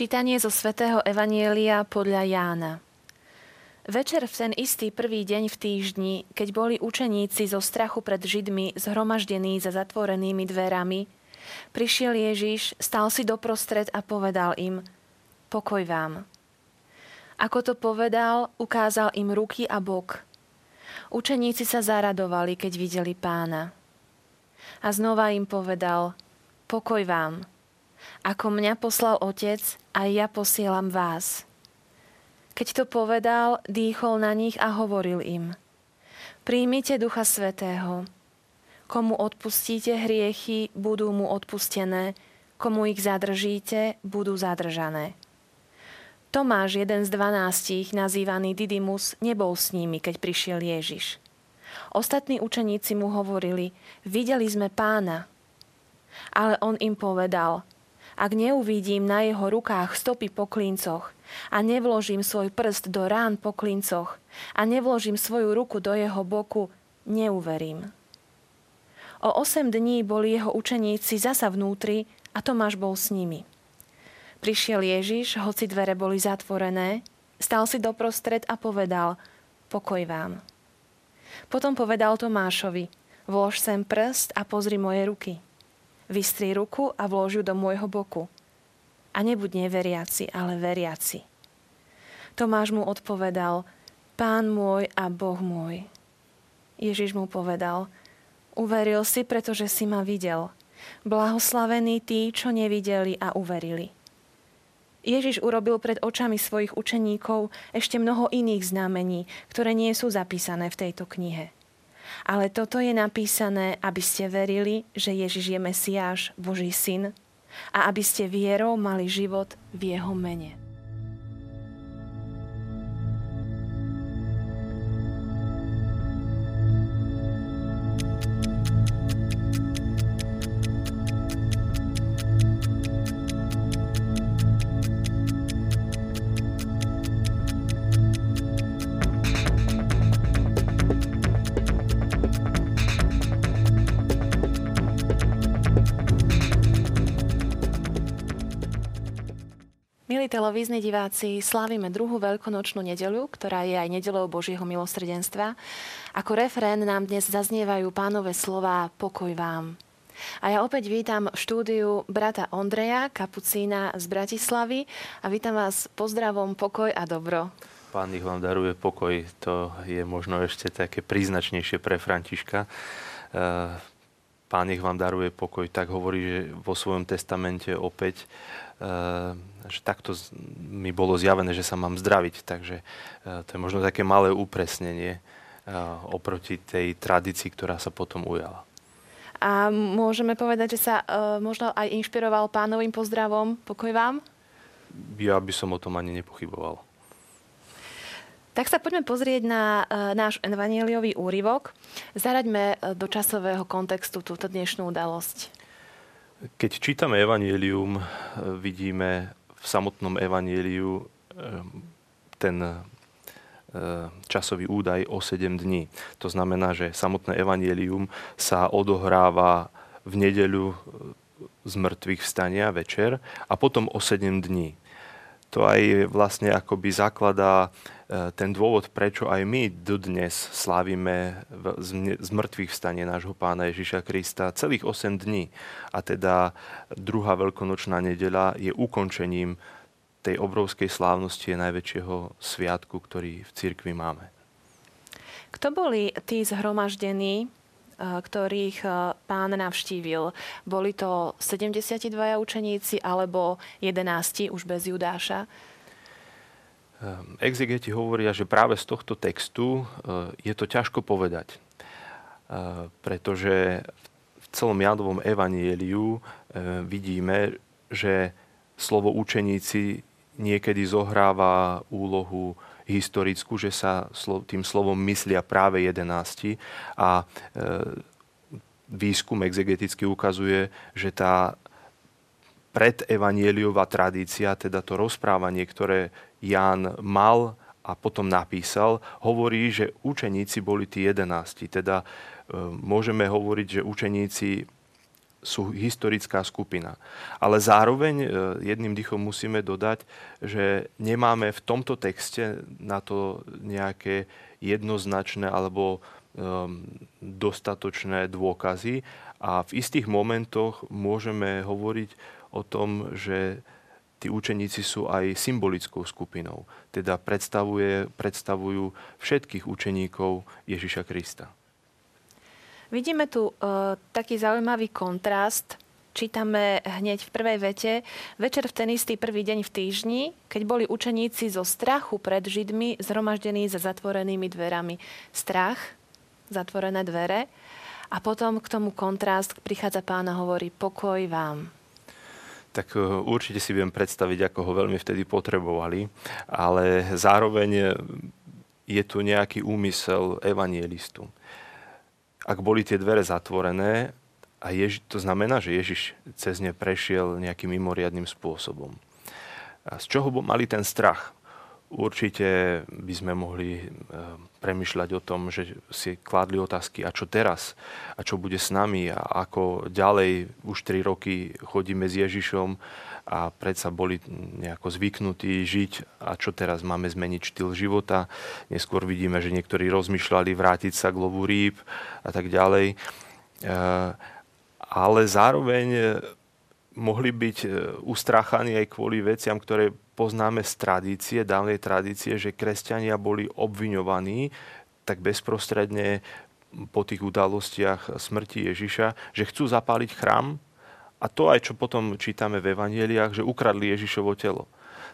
Čítanie zo svätého Evanielia podľa Jána. Večer v ten istý prvý deň v týždni, keď boli učeníci zo strachu pred Židmi zhromaždení za zatvorenými dverami, prišiel Ježiš, stal si doprostred a povedal im Pokoj vám. Ako to povedal, ukázal im ruky a bok. Učeníci sa zaradovali, keď videli pána. A znova im povedal Pokoj vám. Ako mňa poslal Otec, aj ja posielam vás. Keď to povedal, dýchol na nich a hovoril im. Príjmite Ducha Svetého. Komu odpustíte hriechy, budú mu odpustené, komu ich zadržíte, budú zadržané. Tomáš, jeden z dvanástich, nazývaný Didymus, nebol s nimi, keď prišiel Ježiš. Ostatní učeníci mu hovorili, videli sme pána. Ale on im povedal, ak neuvidím na jeho rukách stopy po klincoch a nevložím svoj prst do rán po klincoch a nevložím svoju ruku do jeho boku, neuverím. O osem dní boli jeho učeníci zasa vnútri a Tomáš bol s nimi. Prišiel Ježiš, hoci dvere boli zatvorené, stal si doprostred a povedal, pokoj vám. Potom povedal Tomášovi, vlož sem prst a pozri moje ruky – vystri ruku a vlož ju do môjho boku. A nebuď neveriaci, ale veriaci. Tomáš mu odpovedal, Pán môj a Boh môj. Ježiš mu povedal, uveril si, pretože si ma videl. Blahoslavení tí, čo nevideli a uverili. Ježiš urobil pred očami svojich učeníkov ešte mnoho iných znamení, ktoré nie sú zapísané v tejto knihe. Ale toto je napísané, aby ste verili, že Ježiš je Mesiáš, Boží syn, a aby ste vierou mali život v jeho mene. Milí televízni diváci, slávime druhú veľkonočnú nedeľu, ktorá je aj nedelou Božieho milosrdenstva. Ako refrén nám dnes zaznievajú pánové slova Pokoj vám. A ja opäť vítam v štúdiu brata Ondreja, kapucína z Bratislavy a vítam vás pozdravom, pokoj a dobro. Pán ich vám daruje pokoj, to je možno ešte také príznačnejšie pre Františka. Eh, Pán nech vám daruje pokoj, tak hovorí že vo svojom testamente opäť že takto mi bolo zjavené, že sa mám zdraviť. Takže eh, to je možno také malé upresnenie eh, oproti tej tradícii, ktorá sa potom ujala. A môžeme povedať, že sa možno aj inšpiroval pánovým pozdravom. Pokoj vám? Ja by som o tom ani nepochyboval. Tak sa poďme pozrieť na náš evangeliový úryvok. Zaraďme do časového kontextu túto dnešnú udalosť. Keď čítame Evangelium, vidíme v samotnom Evangeliu ten e, časový údaj o 7 dní. To znamená, že samotné Evangelium sa odohráva v nedeľu z mŕtvych vstania večer a potom o 7 dní. To aj vlastne akoby zakladá E, ten dôvod, prečo aj my dodnes slávime z mŕtvych vstanie nášho pána Ježiša Krista celých 8 dní. A teda druhá veľkonočná nedeľa je ukončením tej obrovskej slávnosti najväčšieho sviatku, ktorý v cirkvi máme. Kto boli tí zhromaždení, ktorých e, pán navštívil? Boli to 72 učeníci alebo 11 už bez Judáša? Ehm, exegeti hovoria, že práve z tohto textu eh, je to ťažko povedať, eh, pretože v celom Jánovom evanieliu eh, vidíme, že slovo učeníci niekedy zohráva úlohu historickú, že sa tým slovom myslia práve jedenácti a výskum exegeticky ukazuje, že tá predevanieliová tradícia, teda to rozprávanie, ktoré Ján mal a potom napísal, hovorí, že učeníci boli tí jedenácti. Teda e, môžeme hovoriť, že učeníci sú historická skupina. Ale zároveň e, jedným dýchom musíme dodať, že nemáme v tomto texte na to nejaké jednoznačné alebo um, dostatočné dôkazy a v istých momentoch môžeme hovoriť o tom, že tí učeníci sú aj symbolickou skupinou. Teda predstavujú všetkých učeníkov Ježiša Krista. Vidíme tu uh, taký zaujímavý kontrast. Čítame hneď v prvej vete. Večer v ten istý prvý deň v týždni, keď boli učeníci zo strachu pred Židmi zhromaždení za zatvorenými dverami. Strach, zatvorené dvere. A potom k tomu kontrast prichádza pán a hovorí pokoj vám. Tak e, určite si viem predstaviť, ako ho veľmi vtedy potrebovali, ale zároveň je tu nejaký úmysel evanielistu ak boli tie dvere zatvorené, a Ježi, to znamená, že Ježiš cez ne prešiel nejakým mimoriadným spôsobom. A z čoho mali ten strach? Určite by sme mohli e, premyšľať o tom, že si kládli otázky, a čo teraz? A čo bude s nami? A ako ďalej už 3 roky chodíme s Ježišom a predsa boli nejako zvyknutí žiť a čo teraz máme zmeniť štýl života. Neskôr vidíme, že niektorí rozmýšľali vrátiť sa k lovu rýb a tak ďalej. E, ale zároveň e, mohli byť e, ustráchaní aj kvôli veciam, ktoré poznáme z tradície, dávnej tradície, že kresťania boli obviňovaní tak bezprostredne po tých udalostiach smrti Ježiša, že chcú zapáliť chrám a to aj, čo potom čítame v Evangeliách, že ukradli Ježišovo telo.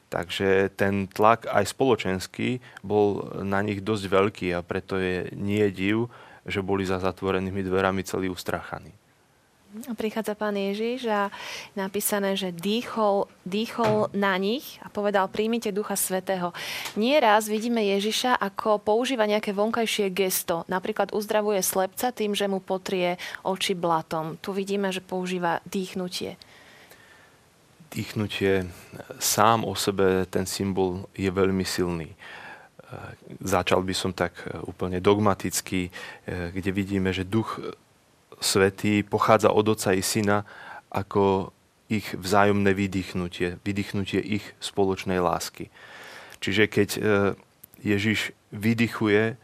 Takže ten tlak aj spoločenský bol na nich dosť veľký a preto je nie div, že boli za zatvorenými dverami celí ustrachaní. A prichádza pán Ježiš a napísané, že dýchol, dýchol na nich a povedal, príjmite Ducha Svetého. Nie raz vidíme Ježiša, ako používa nejaké vonkajšie gesto. Napríklad uzdravuje slepca tým, že mu potrie oči blatom. Tu vidíme, že používa dýchnutie. Dýchnutie sám o sebe, ten symbol je veľmi silný začal by som tak úplne dogmaticky, kde vidíme, že duch svetý pochádza od Otca i Syna ako ich vzájomné vydýchnutie, vydýchnutie ich spoločnej lásky. Čiže keď e, Ježiš vydychuje, e,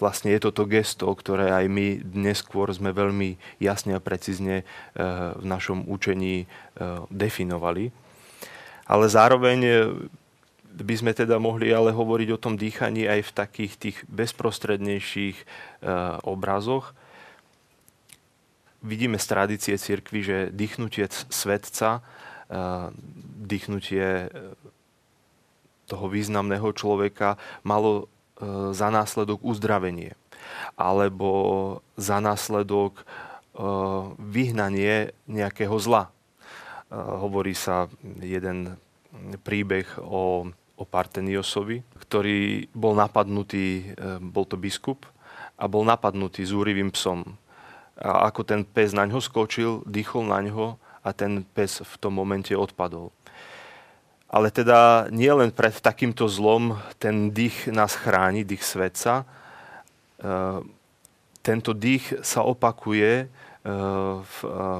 vlastne je toto gesto, ktoré aj my dnes skôr sme veľmi jasne a precízne e, v našom učení definovali. Ale zároveň by sme teda mohli ale hovoriť o tom dýchaní aj v takých tých bezprostrednejších obrazoch, vidíme z tradície cirkvi, že dýchnutie svetca, eh, dýchnutie eh, toho významného človeka malo eh, za následok uzdravenie alebo za následok vyhnanie nejakého zla. Hovorí sa jeden príbeh o, o Parteniosovi, ktorý bol napadnutý, bol to biskup, a bol napadnutý zúrivým psom a ako ten pes na ňo skočil, dýchol na ňo a ten pes v tom momente odpadol. Ale teda nie len pred takýmto zlom ten dých nás chráni, dých svetca. E, tento dých sa opakuje e, v, e,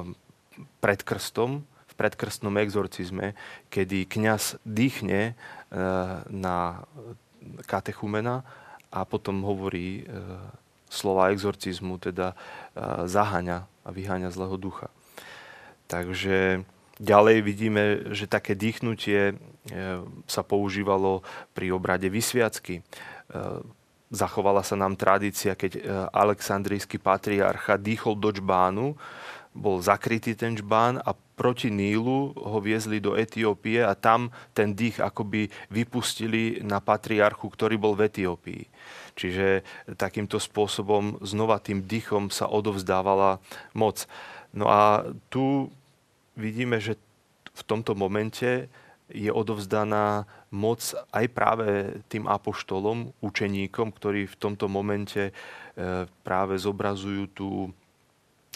pred krstom, v predkrstnom exorcizme, kedy kňaz dýchne na katechumena a potom hovorí slova exorcizmu, teda zaháňa a vyháňa zlého ducha. Takže ďalej vidíme, že také dýchnutie e, sa používalo pri obrade vysviacky. E, zachovala sa nám tradícia, keď e, aleksandrijský patriarcha dýchol do čbánu, bol zakrytý ten čbán a proti Nílu ho viezli do Etiópie a tam ten dých akoby vypustili na patriarchu, ktorý bol v Etiópii. Čiže takýmto spôsobom znova tým dýchom sa odovzdávala moc. No a tu vidíme, že v tomto momente je odovzdaná moc aj práve tým apoštolom, učeníkom, ktorí v tomto momente e, práve zobrazujú tú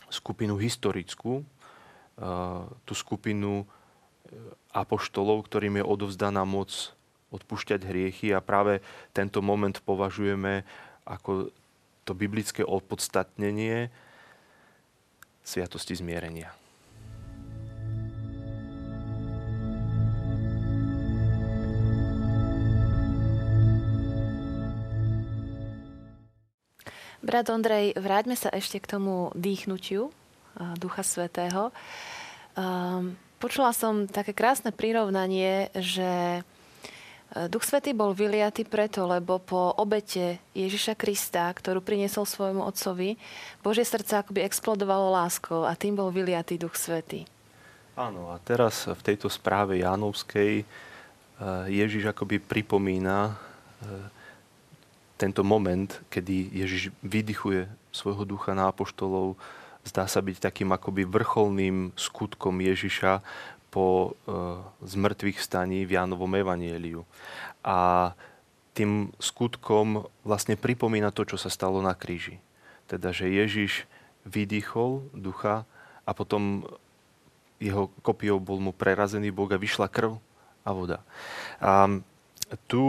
skupinu historickú, e, tú skupinu e, apoštolov, ktorým je odovzdaná moc odpúšťať hriechy a práve tento moment považujeme ako to biblické opodstatnenie sviatosti zmierenia. Brat Ondrej, vráťme sa ešte k tomu dýchnutiu Ducha Svetého. Počula som také krásne prirovnanie, že e, Duch Svetý bol vyliatý preto, lebo po obete Ježiša Krista, ktorú priniesol svojmu otcovi, Božie srdce akoby explodovalo láskou a tým bol vyliatý Duch Svetý. Áno, a teraz v tejto správe Jánovskej e, Ježiš akoby pripomína e, tento moment, kedy Ježiš vydychuje svojho ducha na apoštolov, zdá sa byť takým akoby vrcholným skutkom Ježiša po e, zmrtvých staní v Jánovom evanieliu. A tým skutkom vlastne pripomína to, čo sa stalo na kríži. Teda, že Ježiš vydýchol ducha a potom jeho kopiou bol mu prerazený Boh a vyšla krv a voda. A tu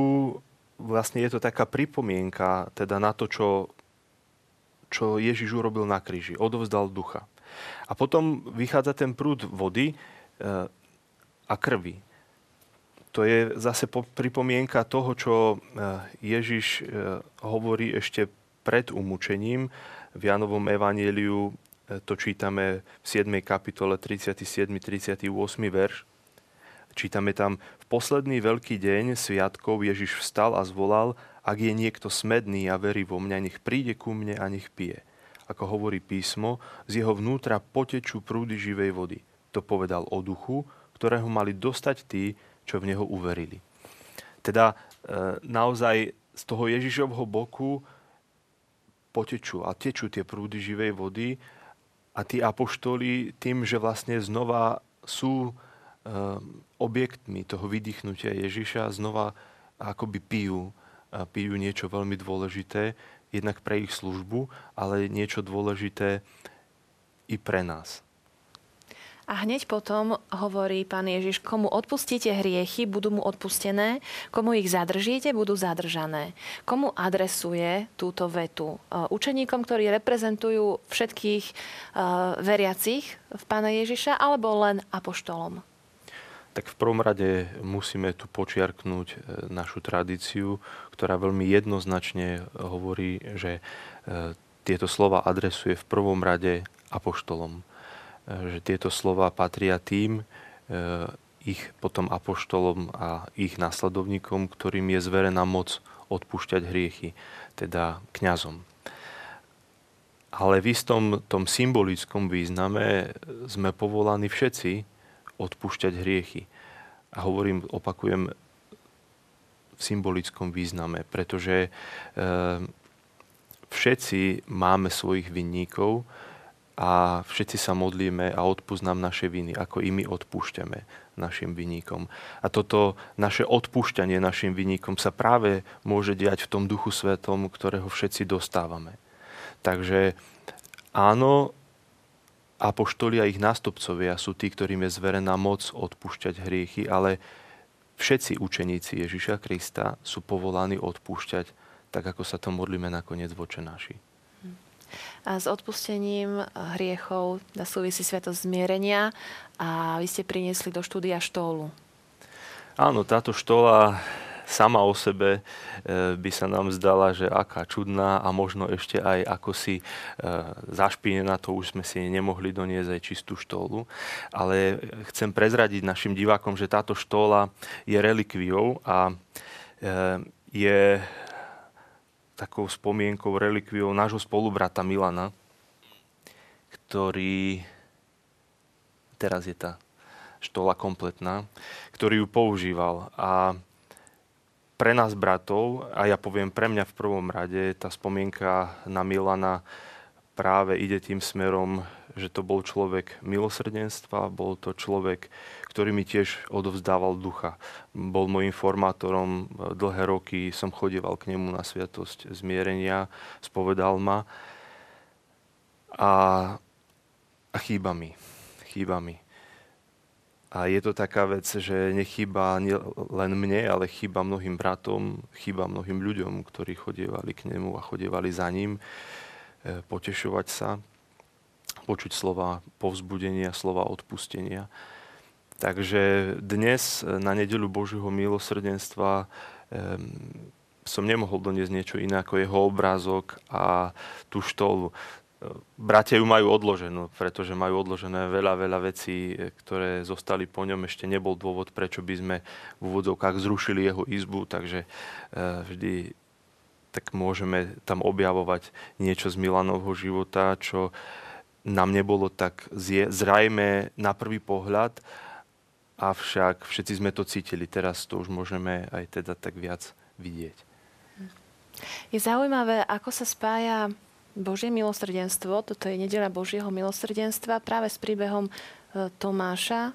vlastne je to taká pripomienka teda na to, čo, čo Ježiš urobil na kríži. Odovzdal ducha. A potom vychádza ten prúd vody e, a krvi. To je zase pripomienka toho, čo e, Ježiš e, hovorí ešte pred umúčením. V Janovom evanieliu to čítame v 7. kapitole 37. 38. verš. Čítame tam, posledný veľký deň sviatkov Ježiš vstal a zvolal, ak je niekto smedný a verí vo mňa, nech príde ku mne a nech pije. Ako hovorí písmo, z jeho vnútra potečú prúdy živej vody. To povedal o duchu, ktorého mali dostať tí, čo v neho uverili. Teda e, naozaj z toho Ježišovho boku potečú a tečú tie prúdy živej vody a tí apoštoli tým, že vlastne znova sú Ehm, objektmi toho vydýchnutia Ježiša znova akoby pijú, pijú niečo veľmi dôležité, jednak pre ich službu, ale niečo dôležité i pre nás. A hneď potom hovorí pán Ježiš, komu odpustíte hriechy, budú mu odpustené, komu ich zadržíte, budú zadržané. Komu adresuje túto vetu? Učeníkom, ktorí reprezentujú všetkých veriacich v pána Ježiša, alebo len apoštolom? Tak v prvom rade musíme tu počiarknúť e, našu tradíciu, ktorá veľmi jednoznačne hovorí, že e, tieto slova adresuje v prvom rade apoštolom. E, že tieto slova patria tým, ich potom apoštolom a ich následovníkom, ktorým je zverená moc odpúšťať hriechy, teda kňazom. Ale v istom tom symbolickom význame sme povolaní všetci odpúšťať hriechy. A hovorím, opakujem, v symbolickom význame, pretože e, všetci máme svojich vinníkov a všetci sa modlíme a odpúsť nám naše viny, ako i my odpúšťame našim vinníkom. A toto naše odpúšťanie našim vinníkom sa práve môže diať v tom duchu svetom, ktorého všetci dostávame. Takže áno, apoštoli a ich nástupcovia sú tí, ktorým je zverená moc odpúšťať hriechy, ale všetci učeníci Ježiša Krista sú povolaní odpúšťať, tak ako sa to modlíme nakoniec voče naši. A s odpustením hriechov súvisí sviatosť zmierenia a vy ste priniesli do štúdia štólu. Áno, táto štola sama o sebe e, by sa nám zdala, že aká čudná a možno ešte aj ako si e, zašpínená, to už sme si nemohli doniesť aj čistú štólu. Ale chcem prezradiť našim divákom, že táto štóla je relikviou a e, je takou spomienkou, relikviou nášho spolubrata Milana, ktorý teraz je tá štola kompletná, ktorý ju používal. A pre nás bratov, a ja poviem pre mňa v prvom rade, tá spomienka na Milana práve ide tým smerom, že to bol človek milosrdenstva, bol to človek, ktorý mi tiež odovzdával ducha. Bol môjim formátorom dlhé roky, som chodieval k nemu na sviatosť zmierenia, spovedal ma a, a chýba mi. Chýba mi. A je to taká vec, že nechýba len mne, ale chýba mnohým bratom, chýba mnohým ľuďom, ktorí chodievali k nemu a chodievali za ním, e, potešovať sa. počuť slova povzbudenia, slova odpustenia. Takže dnes na nedelu Božieho milosrdenstva som nemohol doniesť niečo iné ako jeho obrázok a tú štolu. Bratia ju majú odloženú, pretože majú odložené veľa, veľa vecí, ktoré zostali po ňom. Ešte nebol dôvod, prečo by sme v úvodzovkách zrušili jeho izbu, takže e, vždy tak môžeme tam objavovať niečo z Milanovho života, čo nám nebolo tak zrajme na prvý pohľad, avšak všetci sme to cítili. Teraz to už môžeme aj teda tak viac vidieť. Je zaujímavé, ako sa spája Božie milosrdenstvo, toto je nedeľa Božieho milosrdenstva, práve s príbehom e, Tomáša,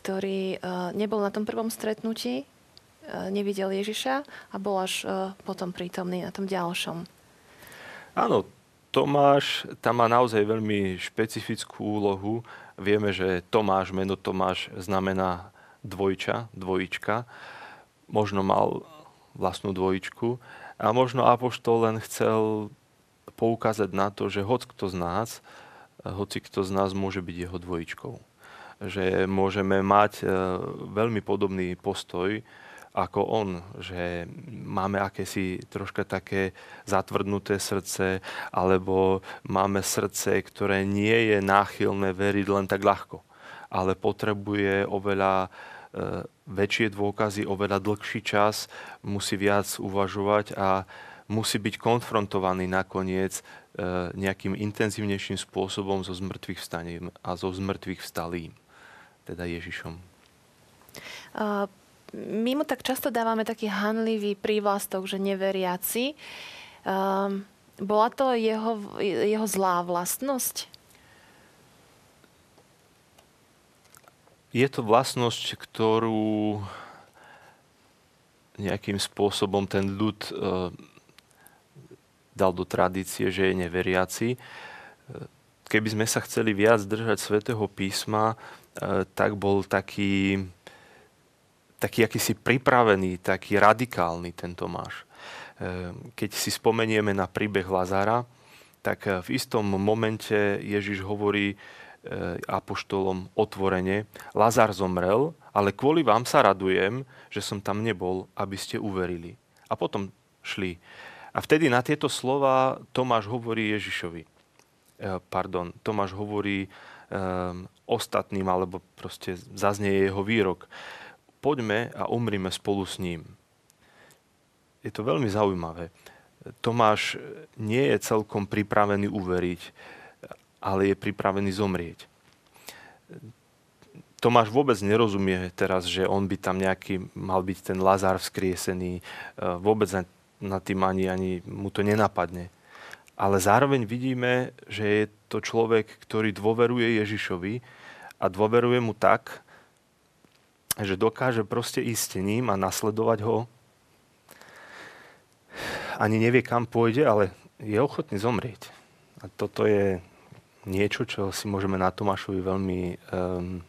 ktorý e, nebol na tom prvom stretnutí, e, nevidel Ježiša a bol až potom prítomný na tom ďalšom. Áno, Tomáš tam má naozaj veľmi špecifickú úlohu. Vieme, že Tomáš, meno Tomáš znamená dvojča, dvojička. Možno mal vlastnú dvojičku. A možno Apoštol len chcel poukázať na to, že hoc kto z nás, hoci kto z nás môže byť jeho dvojičkou. Že môžeme mať e, veľmi podobný postoj ako on, že máme akési troška také zatvrdnuté srdce, alebo máme srdce, ktoré nie je náchylné veriť len tak ľahko, ale potrebuje oveľa e, väčšie dôkazy, oveľa dlhší čas, musí viac uvažovať a musí byť konfrontovaný nakoniec e, nejakým intenzívnejším spôsobom so zmrtvých vstaním a so zmrtvých vstalým, teda Ježišom. My mu tak často dávame taký hanlivý prívlastok, že neveriaci. Bola to jeho, jeho zlá vlastnosť? Je to vlastnosť, ktorú nejakým spôsobom ten ľud uh, dal do tradície, že je neveriaci. Keby sme sa chceli viac držať svätého písma, e, tak bol taký, taký akýsi pripravený, taký radikálny ten Tomáš. E, keď si spomenieme na príbeh Lazára, tak v istom momente Ježiš hovorí e, apoštolom otvorene, Lazar zomrel, ale kvôli vám sa radujem, že som tam nebol, aby ste uverili. A potom šli. A vtedy na tieto slova Tomáš hovorí Ježišovi. E, pardon, Tomáš hovorí um, ostatným, alebo proste zaznie jeho výrok. Poďme a umrime spolu s ním. Je to veľmi zaujímavé. Tomáš nie je celkom pripravený uveriť, ale je pripravený zomrieť. Tomáš vôbec nerozumie teraz, že on by tam nejaký mal byť ten Lazár vzkriesený. E, vôbec nad tým ani, ani mu to nenapadne. Ale zároveň vidíme, že je to človek, ktorý dôveruje Ježišovi a dôveruje mu tak, že dokáže proste ísť ním a nasledovať ho. Ani nevie, kam pôjde, ale je ochotný zomrieť. A toto je niečo, čo si môžeme na Tomášovi veľmi, um,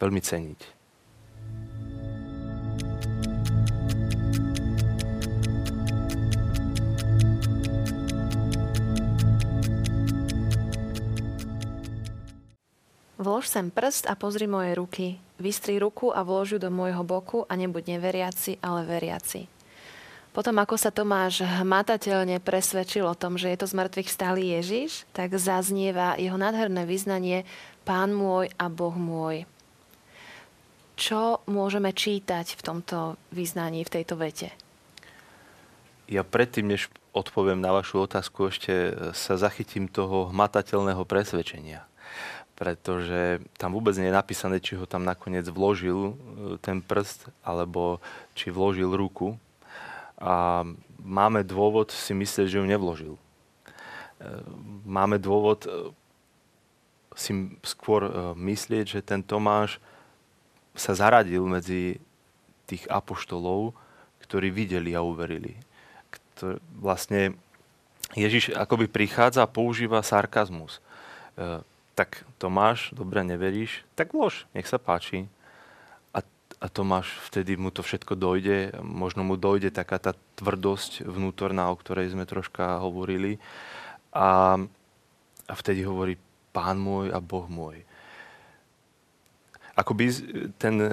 veľmi ceniť. Vlož sem prst a pozri moje ruky. Vystri ruku a vlož ju do môjho boku a nebuď neveriaci, ale veriaci. Potom, ako sa Tomáš hmatateľne presvedčil o tom, že je to z mŕtvych stály Ježiš, tak zaznieva jeho nádherné vyznanie Pán môj a Boh môj. Čo môžeme čítať v tomto vyznaní, v tejto vete? Ja predtým, než odpoviem na vašu otázku, ešte sa zachytím toho hmatateľného presvedčenia pretože tam vôbec nie je napísané, či ho tam nakoniec vložil e, ten prst, alebo či vložil ruku. A máme dôvod si myslieť, že ju nevložil. E, máme dôvod e, si skôr myslieť, že ten Tomáš sa zaradil medzi tých apoštolov, ktorí videli a uverili. Vlastne Ježiš akoby prichádza a používa sarkazmus tak Tomáš, dobre, neveríš, tak vlož, nech sa páči. A, a Tomáš, vtedy mu to všetko dojde, možno mu dojde taká tá tvrdosť vnútorná, o ktorej sme troška hovorili. A, a vtedy hovorí, Pán môj a Boh môj. Ako ten, e,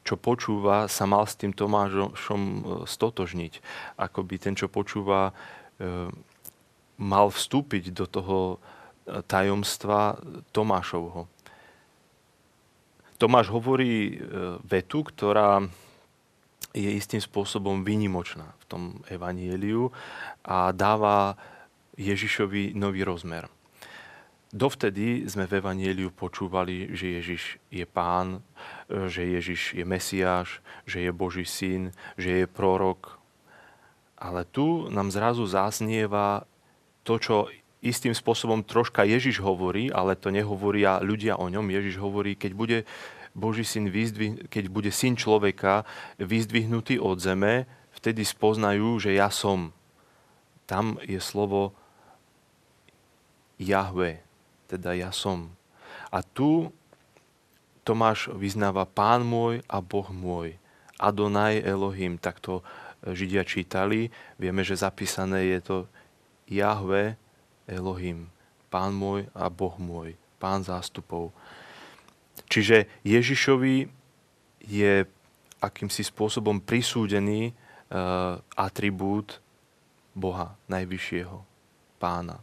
čo počúva, sa mal s tým Tomášom e, stotožniť. Ako by ten, čo počúva, e, mal vstúpiť do toho tajomstva Tomášovho. Tomáš hovorí vetu, ktorá je istým spôsobom vynimočná v tom evanieliu a dáva Ježišovi nový rozmer. Dovtedy sme v Evangeliu počúvali, že Ježiš je pán, že Ježiš je Mesiáš, že je Boží syn, že je prorok. Ale tu nám zrazu zaznieva to, čo istým spôsobom troška Ježiš hovorí, ale to nehovoria ľudia o ňom. Ježiš hovorí, keď bude Boží syn vyzdvih, keď bude syn človeka vyzdvihnutý od zeme, vtedy spoznajú, že ja som. Tam je slovo Jahve, teda ja som. A tu Tomáš vyznáva Pán môj a Boh môj. Adonai Elohim, tak to Židia čítali. Vieme, že zapísané je to Jahve Elohim, Pán môj a Boh môj, Pán zástupov. Čiže Ježišovi je akýmsi spôsobom prisúdený uh, atribút Boha, najvyššieho, pána.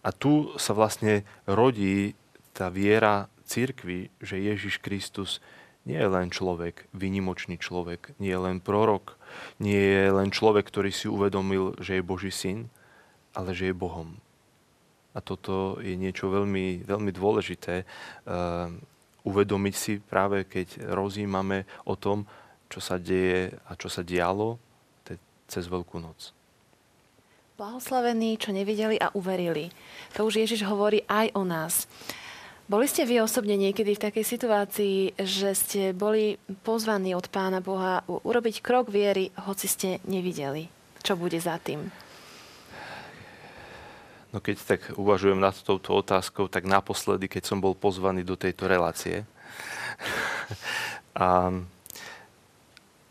A tu sa vlastne rodí tá viera církvy, že Ježiš Kristus nie je len človek, vynimočný človek, nie je len prorok, nie je len človek, ktorý si uvedomil, že je Boží syn, ale že je Bohom. A toto je niečo veľmi, veľmi dôležité uh, uvedomiť si práve, keď rozímame o tom, čo sa deje a čo sa dialo cez Veľkú noc. Blahoslavení, čo nevideli a uverili. To už Ježiš hovorí aj o nás. Boli ste vy osobne niekedy v takej situácii, že ste boli pozvaní od Pána Boha urobiť krok viery, hoci ste nevideli? Čo bude za tým? No keď tak uvažujem nad touto otázkou, tak naposledy, keď som bol pozvaný do tejto relácie. a,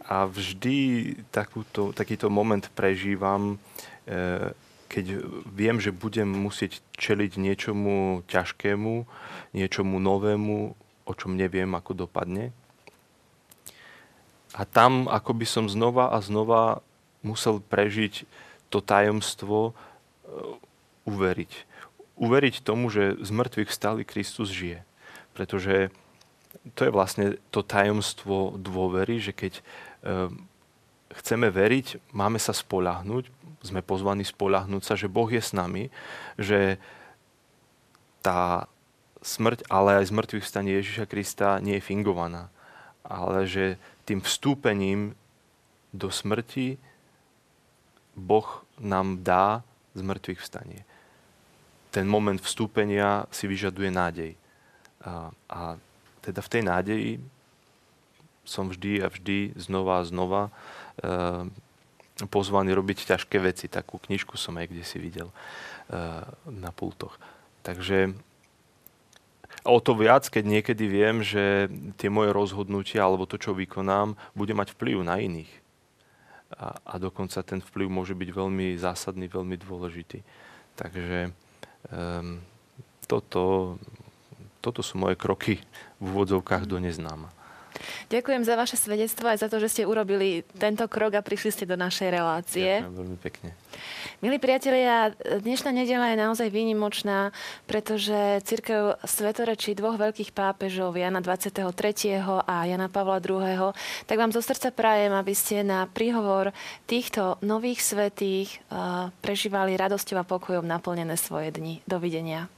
a vždy takúto, takýto moment prežívam, Eh, keď viem, že budem musieť čeliť niečomu ťažkému, niečomu novému, o čom neviem, ako dopadne. A tam ako by som znova a znova musel prežiť to tajomstvo, eh, uveriť. Uveriť tomu, že z mŕtvych stály Kristus žije. Pretože to je vlastne to tajomstvo dôvery, že keď eh, chceme veriť, máme sa spolahnuť, sme pozvaní spolahnúť sa, že Boh je s nami, že tá smrť, ale aj zmrtvých stane Ježiša Krista nie je fingovaná, ale že tým vstúpením do smrti Boh nám dá z mŕtvych vstanie. Ten moment vstúpenia si vyžaduje nádej. A, a teda v tej nádeji som vždy a vždy znova a znova e, pozvaný robiť ťažké veci. Takú knižku som aj kde si videl uh, na pultoch. Takže o to viac, keď niekedy viem, že tie moje rozhodnutia alebo to, čo vykonám, bude mať vplyv na iných. A, a dokonca ten vplyv môže byť veľmi zásadný, veľmi dôležitý. Takže toto, toto sú moje kroky v úvodzovkách do neznáma. Ďakujem za vaše svedectvo aj za to, že ste urobili tento krok a prišli ste do našej relácie. Ďakujem veľmi pekne. Milí priatelia, dnešná nedela je naozaj výnimočná, pretože církev svetorečí dvoch veľkých pápežov, Jana 23. a Jana Pavla II. Tak vám zo srdca prajem, aby ste na príhovor týchto nových svetých prežívali radosťou a pokojom naplnené svoje dni. Dovidenia.